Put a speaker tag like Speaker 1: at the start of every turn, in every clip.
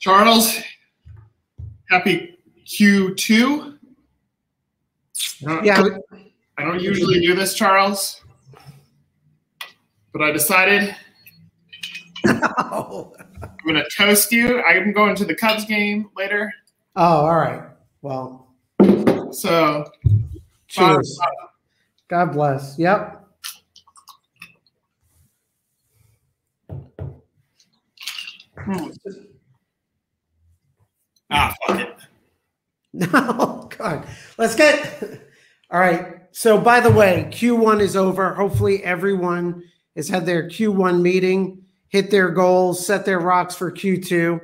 Speaker 1: Charles, happy Q2.
Speaker 2: Uh, yeah.
Speaker 1: I don't usually do this, Charles, but I decided
Speaker 2: oh,
Speaker 1: I'm going to toast you. I'm going to the Cubs game later.
Speaker 2: Oh, all right. Well,
Speaker 1: So,
Speaker 2: cheers. God bless. Yep. Hmm.
Speaker 1: Ah, fuck it.
Speaker 2: No, God. Let's get. All right. So, by the way, Q1 is over. Hopefully, everyone has had their Q1 meeting, hit their goals, set their rocks for Q2.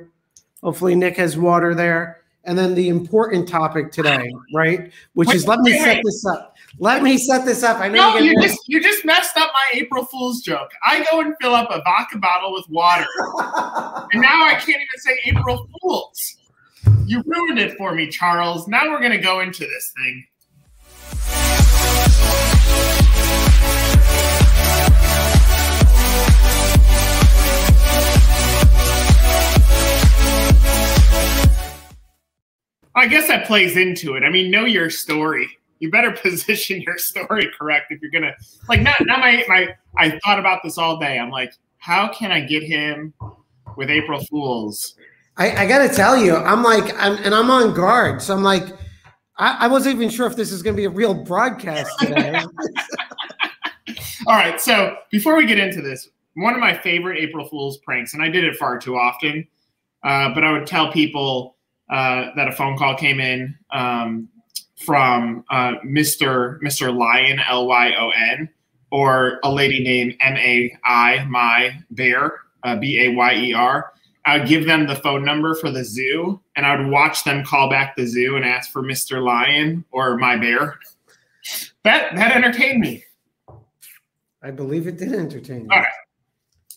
Speaker 2: Hopefully, Nick has water there. And then the important topic today, right? Which is let me
Speaker 1: Wait,
Speaker 2: set
Speaker 1: wait.
Speaker 2: this up. Let me set this up. I know
Speaker 1: No,
Speaker 2: you're
Speaker 1: you just you just messed up my April Fool's joke. I go and fill up a vodka bottle with water, and now I can't even say April Fools. You ruined it for me, Charles. Now we're gonna go into this thing. I guess that plays into it. I mean, know your story. You better position your story correct if you're gonna like. Now, now my my I thought about this all day. I'm like, how can I get him with April Fools?
Speaker 2: I, I got to tell you, I'm like, I'm, and I'm on guard. So I'm like, I, I wasn't even sure if this is going to be a real broadcast today.
Speaker 1: All right, so before we get into this, one of my favorite April Fool's pranks, and I did it far too often, uh, but I would tell people uh, that a phone call came in um, from uh, Mr. Mr. Lion L Y O N or a lady named M A I My Bear uh, B A Y E R. I would give them the phone number for the zoo, and I would watch them call back the zoo and ask for Mr. Lion or My Bear. That that entertained me.
Speaker 2: I believe it did entertain you.
Speaker 1: All right.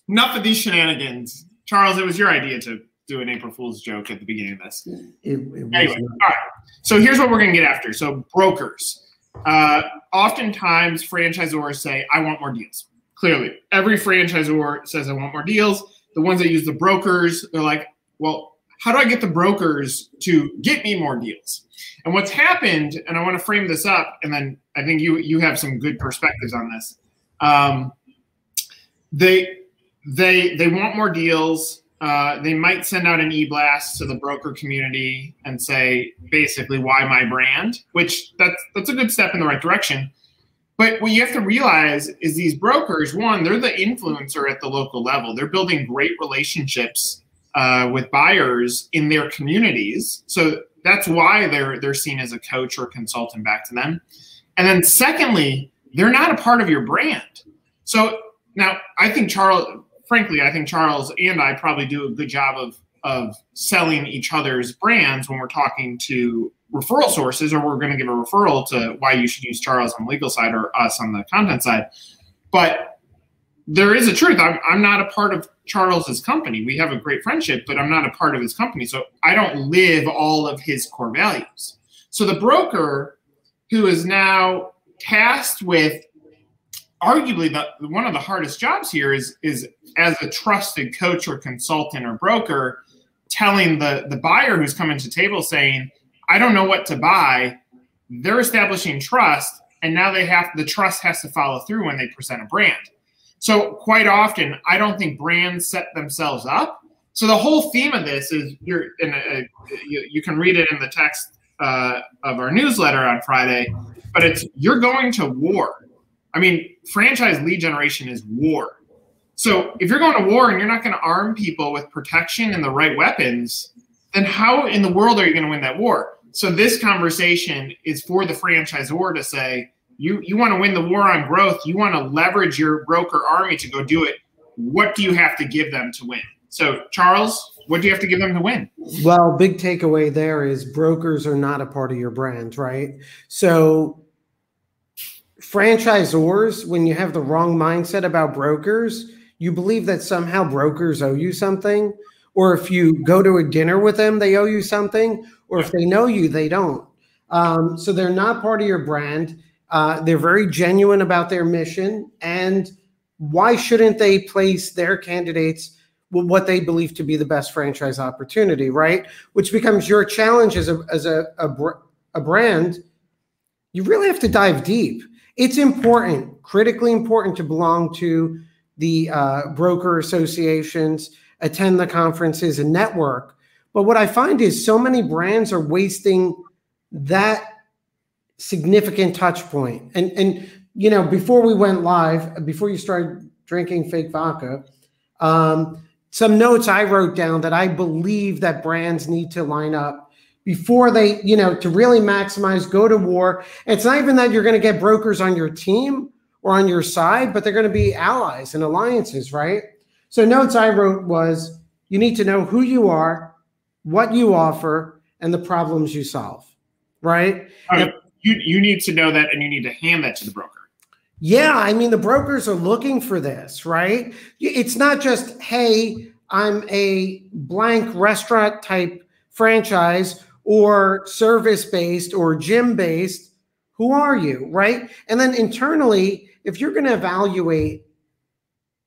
Speaker 1: Enough of these shenanigans. Charles, it was your idea to do an April Fool's joke at the beginning of this.
Speaker 2: It, it
Speaker 1: Anyway, all right. So here's what we're going to get after. So, brokers. Uh, oftentimes, franchisors say, I want more deals. Clearly, every franchisor says, I want more deals. The ones that use the brokers, they're like, well, how do I get the brokers to get me more deals? And what's happened, and I want to frame this up, and then I think you you have some good perspectives on this. Um, they they they want more deals. Uh, they might send out an e-blast to the broker community and say basically why my brand, which that's that's a good step in the right direction. But what you have to realize is these brokers, one, they're the influencer at the local level. They're building great relationships uh, with buyers in their communities. So that's why they're they're seen as a coach or consultant back to them. And then secondly, they're not a part of your brand. So now I think Charles, frankly, I think Charles and I probably do a good job of of selling each other's brands when we're talking to referral sources, or we're going to give a referral to why you should use Charles on the legal side or us on the content side. But there is a truth. I'm, I'm not a part of Charles's company. We have a great friendship, but I'm not a part of his company. So I don't live all of his core values. So the broker who is now tasked with arguably the one of the hardest jobs here is is as a trusted coach or consultant or broker telling the the buyer who's coming to table saying i don't know what to buy they're establishing trust and now they have the trust has to follow through when they present a brand so quite often i don't think brands set themselves up so the whole theme of this is you're in a, you, you can read it in the text uh, of our newsletter on friday but it's you're going to war I mean, franchise lead generation is war. So if you're going to war and you're not going to arm people with protection and the right weapons, then how in the world are you going to win that war? So this conversation is for the franchisor to say, you you want to win the war on growth, you want to leverage your broker army to go do it. What do you have to give them to win? So Charles, what do you have to give them to win?
Speaker 2: Well, big takeaway there is brokers are not a part of your brand, right? So franchisors, when you have the wrong mindset about brokers, you believe that somehow brokers owe you something, or if you go to a dinner with them, they owe you something, or if they know you, they don't. Um, so they're not part of your brand. Uh, they're very genuine about their mission, and why shouldn't they place their candidates with what they believe to be the best franchise opportunity, right? Which becomes your challenge as a as a, a, a brand. You really have to dive deep. It's important, critically important, to belong to the uh, broker associations, attend the conferences, and network. But what I find is so many brands are wasting that significant touch point. And and you know, before we went live, before you started drinking fake vodka, um, some notes I wrote down that I believe that brands need to line up before they, you know, to really maximize, go to war. It's not even that you're going to get brokers on your team or on your side, but they're going to be allies and alliances, right? So notes I wrote was you need to know who you are, what you offer, and the problems you solve, right?
Speaker 1: right. You you need to know that, and you need to hand that to the broker.
Speaker 2: Yeah, I mean, the brokers are looking for this, right? It's not just, hey, I'm a blank restaurant type franchise or service based or gym based. Who are you, right? And then internally, if you're going to evaluate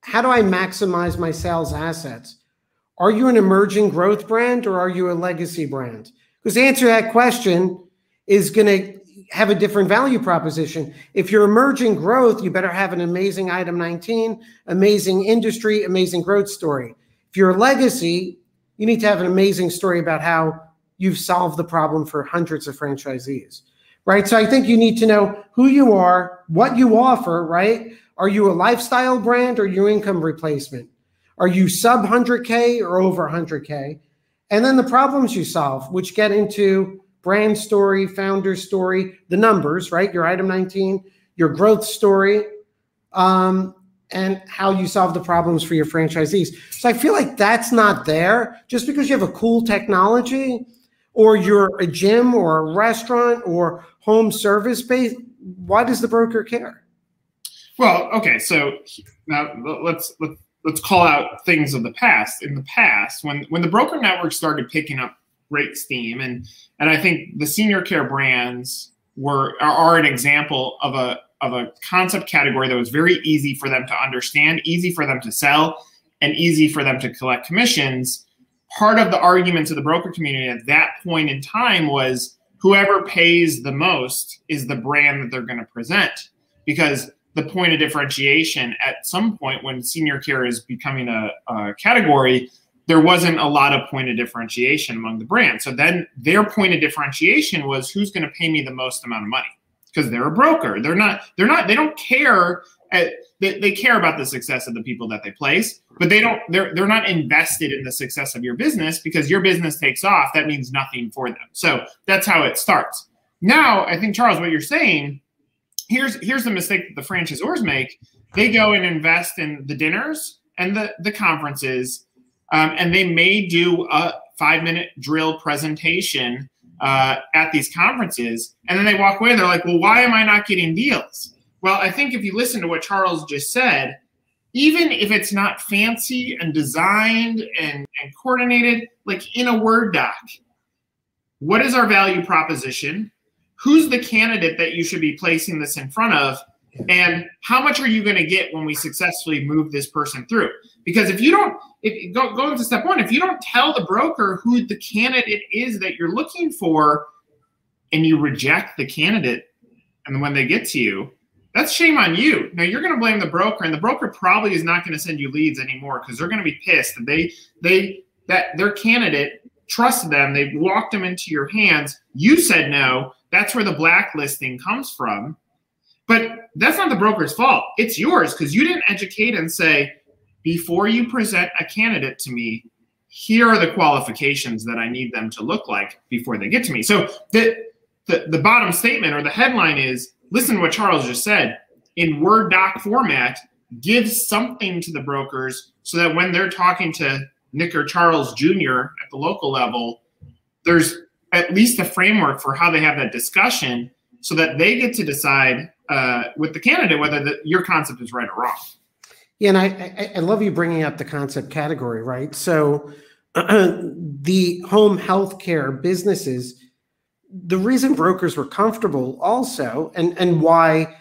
Speaker 2: how do I maximize my sales assets, are you an emerging growth brand or are you a legacy brand? Because the answer to that question is going to have a different value proposition. If you're emerging growth, you better have an amazing item 19, amazing industry, amazing growth story. If you're a legacy, you need to have an amazing story about how you've solved the problem for hundreds of franchisees. Right? So I think you need to know who you are, what you offer, right? Are you a lifestyle brand or your income replacement? Are you sub 100K or over 100K? And then the problems you solve, which get into brand story, founder story, the numbers, right? Your item 19, your growth story, um, and how you solve the problems for your franchisees. So I feel like that's not there just because you have a cool technology or you're a gym or a restaurant or home service based. Why does the broker care?
Speaker 1: Well, okay, so now let's let's let's call out things of the past. In the past, when when the broker network started picking up great steam. And and I think the senior care brands were are, an example of a of a concept category that was very easy for them to understand, easy for them to sell, and easy for them to collect commissions. Part of the argument to the broker community at that point in time was whoever pays the most is the brand that they're going to present because the point of differentiation at some point when senior care is becoming a, a category there wasn't a lot of point of differentiation among the brands. So then their point of differentiation was who's going to pay me the most amount of money because they're a broker. They're not. They're not. They don't care. At, they, they care about the success of the people that they place, but they don't. They're they're not invested in the success of your business because your business takes off. That means nothing for them. So that's how it starts. Now I think Charles, what you're saying here's here's the mistake that the franchisors make. They go and invest in the dinners and the the conferences um, and they may do a five minute drill presentation uh, at these conferences. And then they walk away and they're like, well, why am I not getting deals? Well, I think if you listen to what Charles just said, even if it's not fancy and designed and, and coordinated, like in a Word doc, what is our value proposition? Who's the candidate that you should be placing this in front of? And how much are you going to get when we successfully move this person through? Because if you don't, if go, into step one, if you don't tell the broker who the candidate is that you're looking for, and you reject the candidate, and when they get to you, that's shame on you. Now you're going to blame the broker, and the broker probably is not going to send you leads anymore because they're going to be pissed that they they that their candidate trusted them. They walked them into your hands. You said no. That's where the blacklisting comes from. But that's not the broker's fault. It's yours because you didn't educate and say, before you present a candidate to me, here are the qualifications that I need them to look like before they get to me. So the the, the bottom statement or the headline is listen to what Charles just said in Word doc format, give something to the brokers so that when they're talking to Nick or Charles Jr. at the local level, there's at least a framework for how they have that discussion so that they get to decide uh, with the candidate whether the, your concept is right or wrong.
Speaker 2: Yeah, and I, I, I love you bringing up the concept category, right? So the home healthcare businesses, the reason brokers were comfortable also, and and why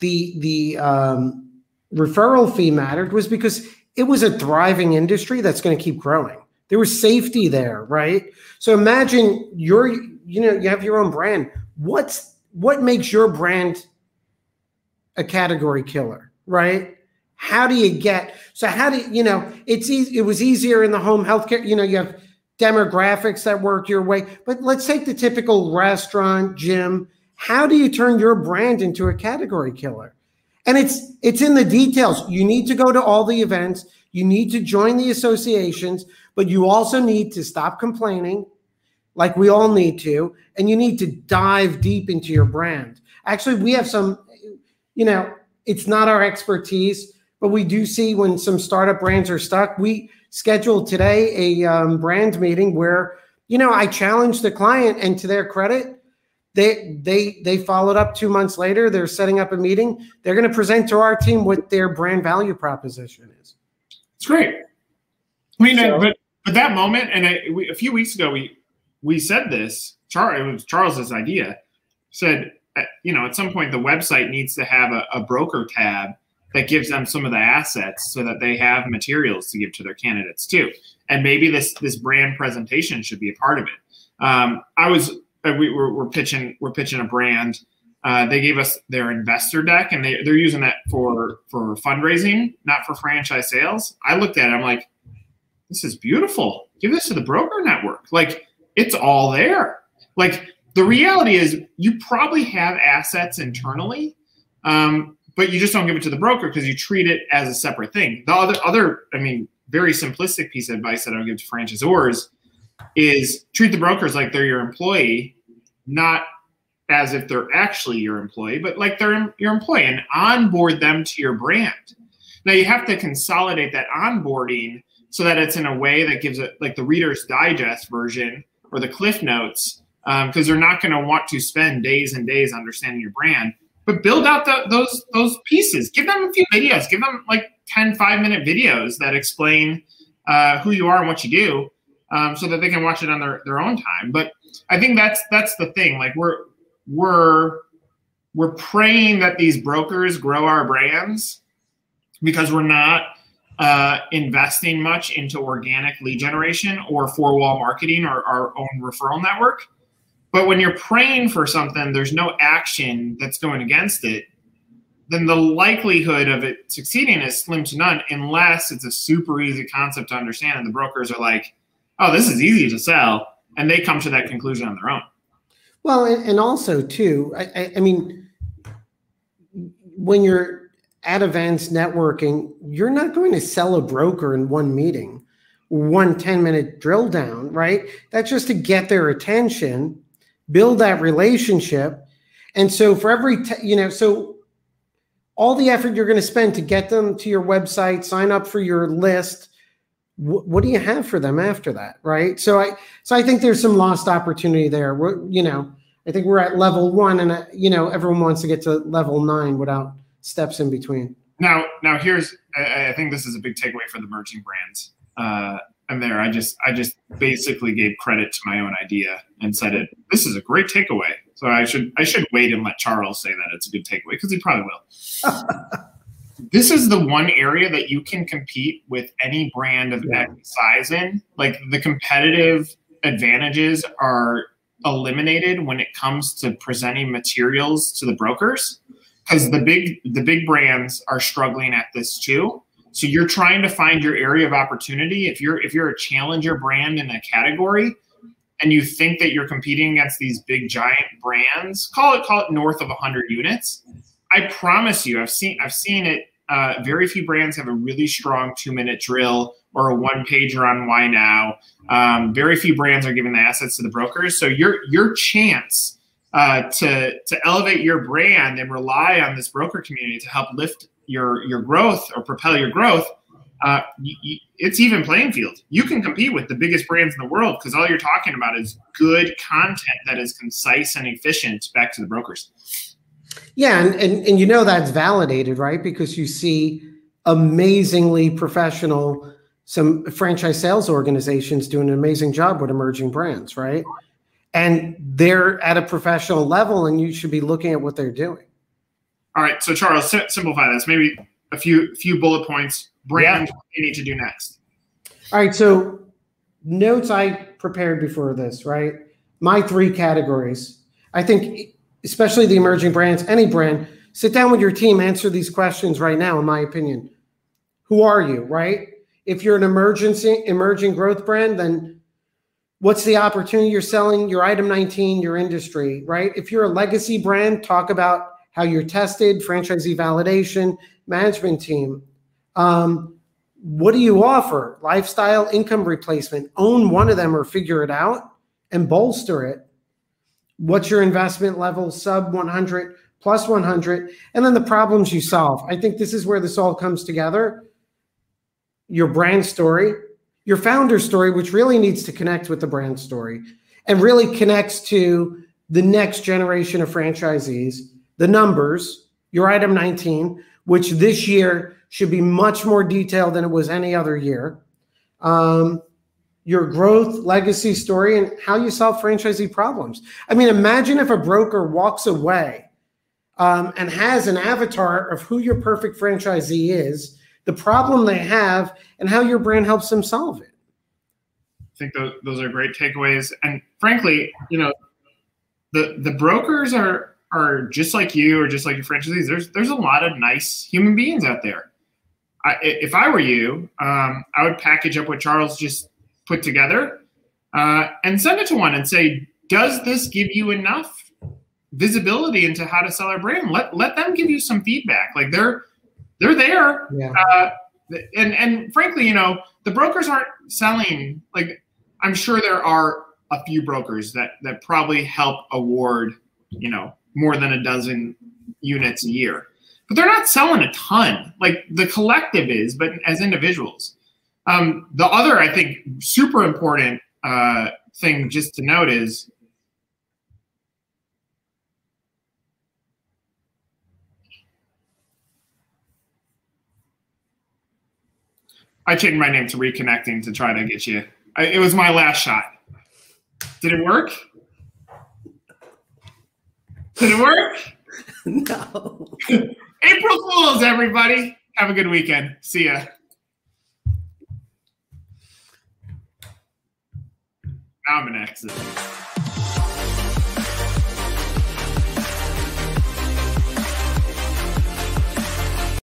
Speaker 2: the the um, referral fee mattered was because it was a thriving industry that's going to keep growing. There was safety there, right? So imagine you're, you know, you have your own brand. What's what makes your brand a category killer, right? How do you get so how do you, you know it's easy it was easier in the home healthcare, you know, you have demographics that work your way. But let's take the typical restaurant, gym. How do you turn your brand into a category killer? And it's it's in the details. You need to go to all the events, you need to join the associations, but you also need to stop complaining like we all need to and you need to dive deep into your brand. Actually, we have some you know, it's not our expertise, but we do see when some startup brands are stuck. We scheduled today a um, brand meeting where you know I challenged the client, and to their credit, they they they followed up two months later. They're setting up a meeting. They're going to present to our team what their brand value proposition is.
Speaker 1: It's great. I mean, so, but but that moment, and I, we, a few weeks ago, we we said this. Charles, it was Charles's idea. Said, uh, you know, at some point the website needs to have a, a broker tab that gives them some of the assets so that they have materials to give to their candidates too. And maybe this this brand presentation should be a part of it. Um, I was uh, we were we're pitching we're pitching a brand. Uh, they gave us their investor deck, and they they're using that for for fundraising, not for franchise sales. I looked at it, I'm like, this is beautiful. Give this to the broker network. Like it's all there. Like the reality is, you probably have assets internally. Um, but you just don't give it to the broker because you treat it as a separate thing. The other, other, I mean, very simplistic piece of advice that I would give to franchisors is treat the brokers like they're your employee, not as if they're actually your employee, but like they're your employee and onboard them to your brand. Now you have to consolidate that onboarding so that it's in a way that gives it like the Reader's Digest version or the Cliff Notes, because um, they're not going to want to spend days and days understanding your brand but build out the, those those pieces. Give them a few videos. Give them like 10, five minute videos that explain uh, who you are and what you do, um, so that they can watch it on their, their own time. But I think that's that's the thing. Like we're we're we're praying that these brokers grow our brands because we're not uh, investing much into organic lead generation or four wall marketing or our own referral network. But when you're praying for something, there's no action that's going against it, then the likelihood of it succeeding is slim to none unless it's a super easy concept to understand. And the brokers are like, oh, this is easy to sell. And they come to that conclusion on their own.
Speaker 2: Well, and also, too, I, I mean, when you're at events networking, you're not going to sell a broker in one meeting, one 10 minute drill down, right? That's just to get their attention build that relationship. And so for every, you know, so all the effort you're going to spend to get them to your website, sign up for your list, wh- what do you have for them after that, right? So I, so I think there's some lost opportunity there. We're, you know, I think we're at level one, and uh, you know, everyone wants to get to level nine without steps in between.
Speaker 1: Now, now here's, I, I think this is a big takeaway for the merging brands. Uh, and there i just i just basically gave credit to my own idea and said it this is a great takeaway so i should i should wait and let charles say that it's a good takeaway because he probably will this is the one area that you can compete with any brand of yeah. size in like the competitive advantages are eliminated when it comes to presenting materials to the brokers because the big the big brands are struggling at this too so you're trying to find your area of opportunity. If you're if you're a challenger brand in a category and you think that you're competing against these big giant brands, call it call it north of 100 units. I promise you, I've seen I've seen it. Uh, very few brands have a really strong two minute drill or a one pager on why now. Um, very few brands are giving the assets to the brokers. So your your chance uh, to to elevate your brand and rely on this broker community to help lift your your growth or propel your growth, uh, you, you, it's even playing field. You can compete with the biggest brands in the world because all you're talking about is good content that is concise and efficient back to the brokers.
Speaker 2: Yeah, and, and, and you know that's validated, right? Because you see amazingly professional some franchise sales organizations doing an amazing job with emerging brands, right? And they're at a professional level, and you should be looking at what they're doing.
Speaker 1: All right, so Charles, simplify this. Maybe a few few bullet points. brand yeah. they need to do next.
Speaker 2: All right. So notes I prepared before this, right? My three categories. I think, especially the emerging brands, any brand, sit down with your team, answer these questions right now, in my opinion. Who are you, right? If you're an emergency emerging growth brand, then what's the opportunity you're selling your item 19, your industry, right? If you're a legacy brand, talk about how you're tested, franchisee validation, management team. Um, what do you offer? Lifestyle, income replacement. Own one of them or figure it out and bolster it. What's your investment level? Sub 100, plus 100. And then the problems you solve. I think this is where this all comes together. Your brand story, your founder story, which really needs to connect with the brand story and really connects to the next generation of franchisees, the numbers, your item 19, which this year should be much more detailed than it was any other year. Um, your growth legacy story and how you solve franchisee problems. I mean, imagine if a broker walks away um, and has an avatar of who your perfect franchisee is, the problem they have, and how your brand helps them solve it.
Speaker 1: I think those, those are great takeaways. And frankly, you know, the the brokers are are just like you or just like your franchisees. There's there's a lot of nice human beings out there. I, if I were you, um, I would package up what Charles just put together uh, and send it to one and say, "Does this give you enough visibility into how to sell our brand? Let let them give you some feedback. Like they're they're there, yeah. uh, and and frankly, you know, the brokers aren't selling. Like I'm sure there are a few brokers that that probably help award, you know, more than a dozen units a year but they're not selling a ton like the collective is, but as individuals. Um, the other, I think, super important uh, thing just to note is I changed my name to reconnecting to try to get you. I, it was my last shot. Did it work? Did it work?
Speaker 2: No.
Speaker 1: April Fools, everybody. Have a good weekend. See ya. I'm an exit.